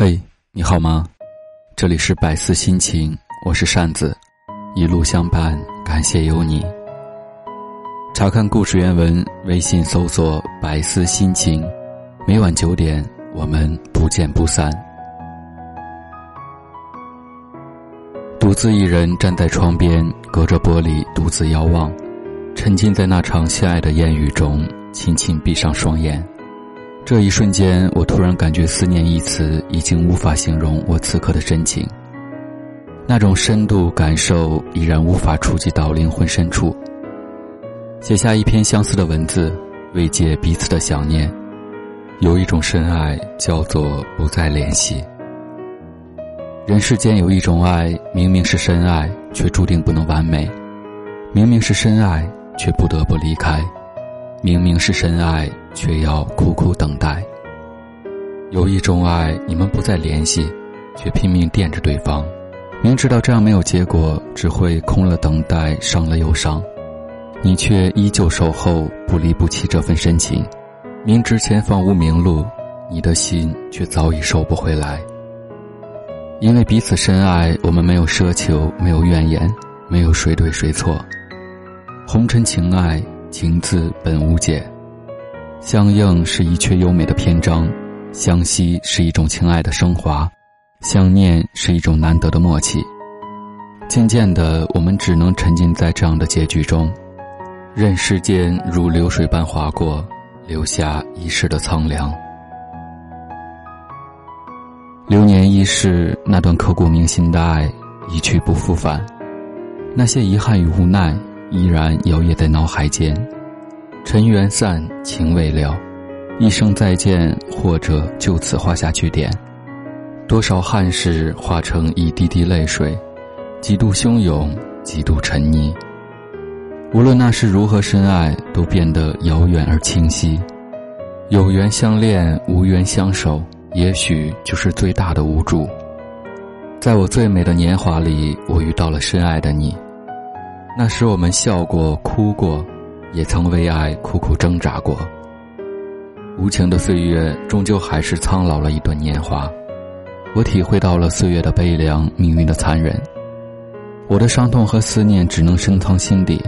嘿，你好吗？这里是百思心情，我是扇子，一路相伴，感谢有你。查看故事原文，微信搜索“百思心情”，每晚九点，我们不见不散。独自一人站在窗边，隔着玻璃独自遥望，沉浸在那场相爱的烟雨中，轻轻闭上双眼。这一瞬间，我突然感觉“思念”一词已经无法形容我此刻的深情。那种深度感受已然无法触及到灵魂深处。写下一篇相似的文字，慰藉彼此的想念。有一种深爱，叫做不再联系。人世间有一种爱，明明是深爱，却注定不能完美；明明是深爱，却不得不离开。明明是深爱，却要苦苦等待。有一种爱，你们不再联系，却拼命惦着对方，明知道这样没有结果，只会空了等待，伤了又伤，你却依旧守候，不离不弃这份深情。明知前方无明路，你的心却早已收不回来。因为彼此深爱，我们没有奢求，没有怨言，没有谁对谁错。红尘情爱。情字本无解，相应是一阙优美的篇章，相惜是一种情爱的升华，相念是一种难得的默契。渐渐的，我们只能沉浸在这样的结局中，任时间如流水般划过，留下一世的苍凉。流年易逝，那段刻骨铭心的爱一去不复返，那些遗憾与无奈。依然摇曳在脑海间，尘缘散，情未了，一声再见，或者就此画下句点。多少憾事化成一滴滴泪水，几度汹涌，几度沉溺。无论那是如何深爱，都变得遥远而清晰。有缘相恋，无缘相守，也许就是最大的无助。在我最美的年华里，我遇到了深爱的你。那时我们笑过、哭过，也曾为爱苦苦挣扎过。无情的岁月终究还是苍老了一段年华，我体会到了岁月的悲凉、命运的残忍。我的伤痛和思念只能深藏心底，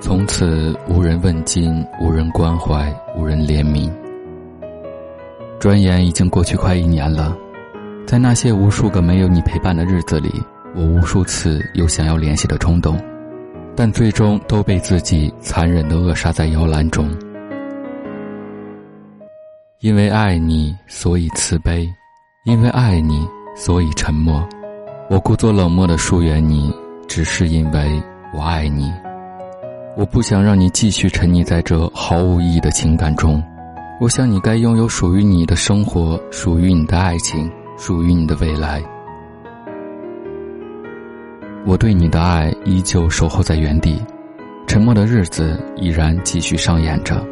从此无人问津、无人关怀、无人怜悯。转眼已经过去快一年了，在那些无数个没有你陪伴的日子里，我无数次有想要联系的冲动。但最终都被自己残忍的扼杀在摇篮中。因为爱你，所以慈悲；因为爱你，所以沉默。我故作冷漠的疏远你，只是因为我爱你。我不想让你继续沉溺在这毫无意义的情感中。我想你该拥有属于你的生活，属于你的爱情，属于你的未来。我对你的爱依旧守候在原地，沉默的日子依然继续上演着。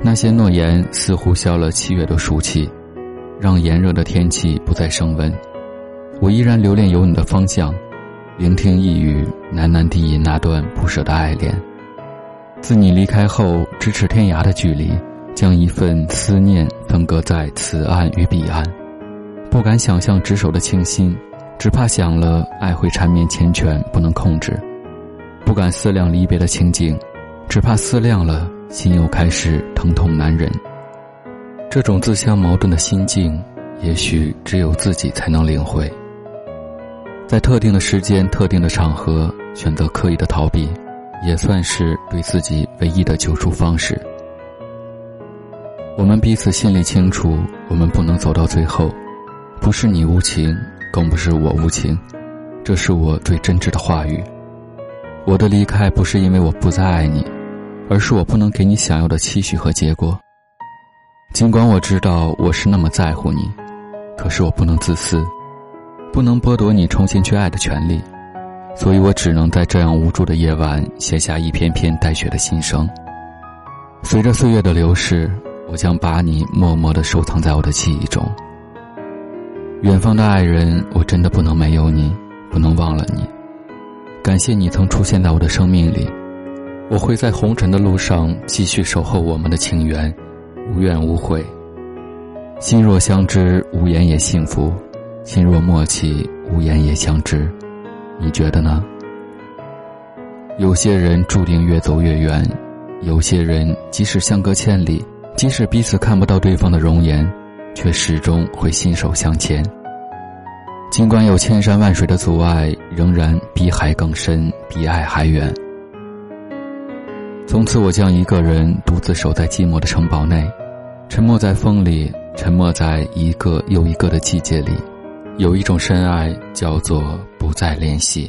那些诺言似乎消了七月的暑气，让炎热的天气不再升温。我依然留恋有你的方向，聆听一语喃喃低吟那段不舍的爱恋。自你离开后，咫尺天涯的距离，将一份思念分割在此岸与彼岸，不敢想象执手的清新。只怕想了，爱会缠绵缱绻，不能控制；不敢思量离别的情景，只怕思量了，心又开始疼痛难忍。这种自相矛盾的心境，也许只有自己才能领会。在特定的时间、特定的场合，选择刻意的逃避，也算是对自己唯一的救赎方式。我们彼此心里清楚，我们不能走到最后，不是你无情。更不是我无情，这是我最真挚的话语。我的离开不是因为我不再爱你，而是我不能给你想要的期许和结果。尽管我知道我是那么在乎你，可是我不能自私，不能剥夺你重新去爱的权利，所以我只能在这样无助的夜晚写下一篇篇带血的心声。随着岁月的流逝，我将把你默默的收藏在我的记忆中。远方的爱人，我真的不能没有你，不能忘了你。感谢你曾出现在我的生命里，我会在红尘的路上继续守候我们的情缘，无怨无悔。心若相知，无言也幸福；心若默契，无言也相知。你觉得呢？有些人注定越走越远，有些人即使相隔千里，即使彼此看不到对方的容颜，却始终会心手相牵。尽管有千山万水的阻碍，仍然比海更深，比爱还远。从此，我将一个人独自守在寂寞的城堡内，沉默在风里。沉默在一个又一个的季节里，有一种深爱叫做不再联系。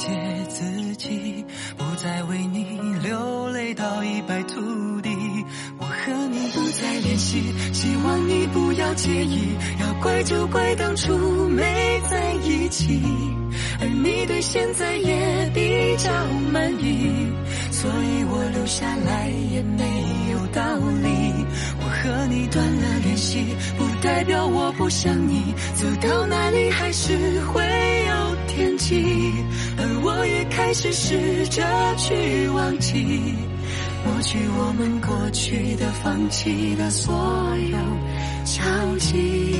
解自己，不再为你流泪到一败涂地。我和你不再联系，希望你不要介意。要怪就怪当初没在一起，而你对现在也比较满意，所以我留下来也没有道理。我和你断了联系，不代表我不想你，走到哪里还是会。而我也开始试着去忘记，抹去我们过去的、放弃的所有交集。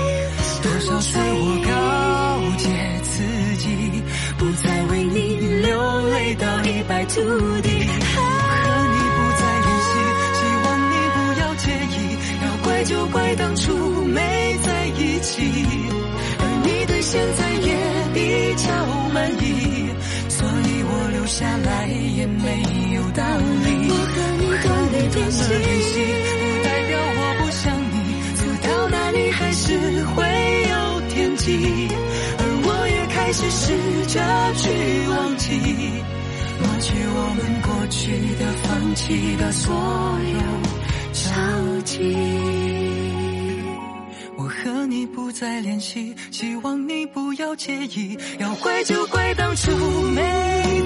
我和你不再联系，希望你不要介意。要怪就怪当初没在一起，而你对现在也比较满意，所以我留下来也没有道理。我和你断了联系，放弃的所有交集。我和你不再联系，希望你不要介意。要怪就怪当初没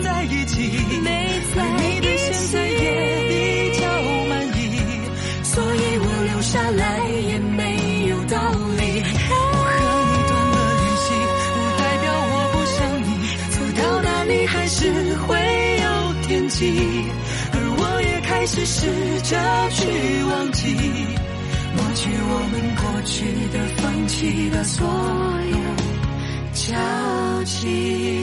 在一起，没在一起。你对现在也比较满意，所以我留下来也没有道理。是会有天际，而我也是试着去忘记，抹去我们过去的、放弃的所有交集。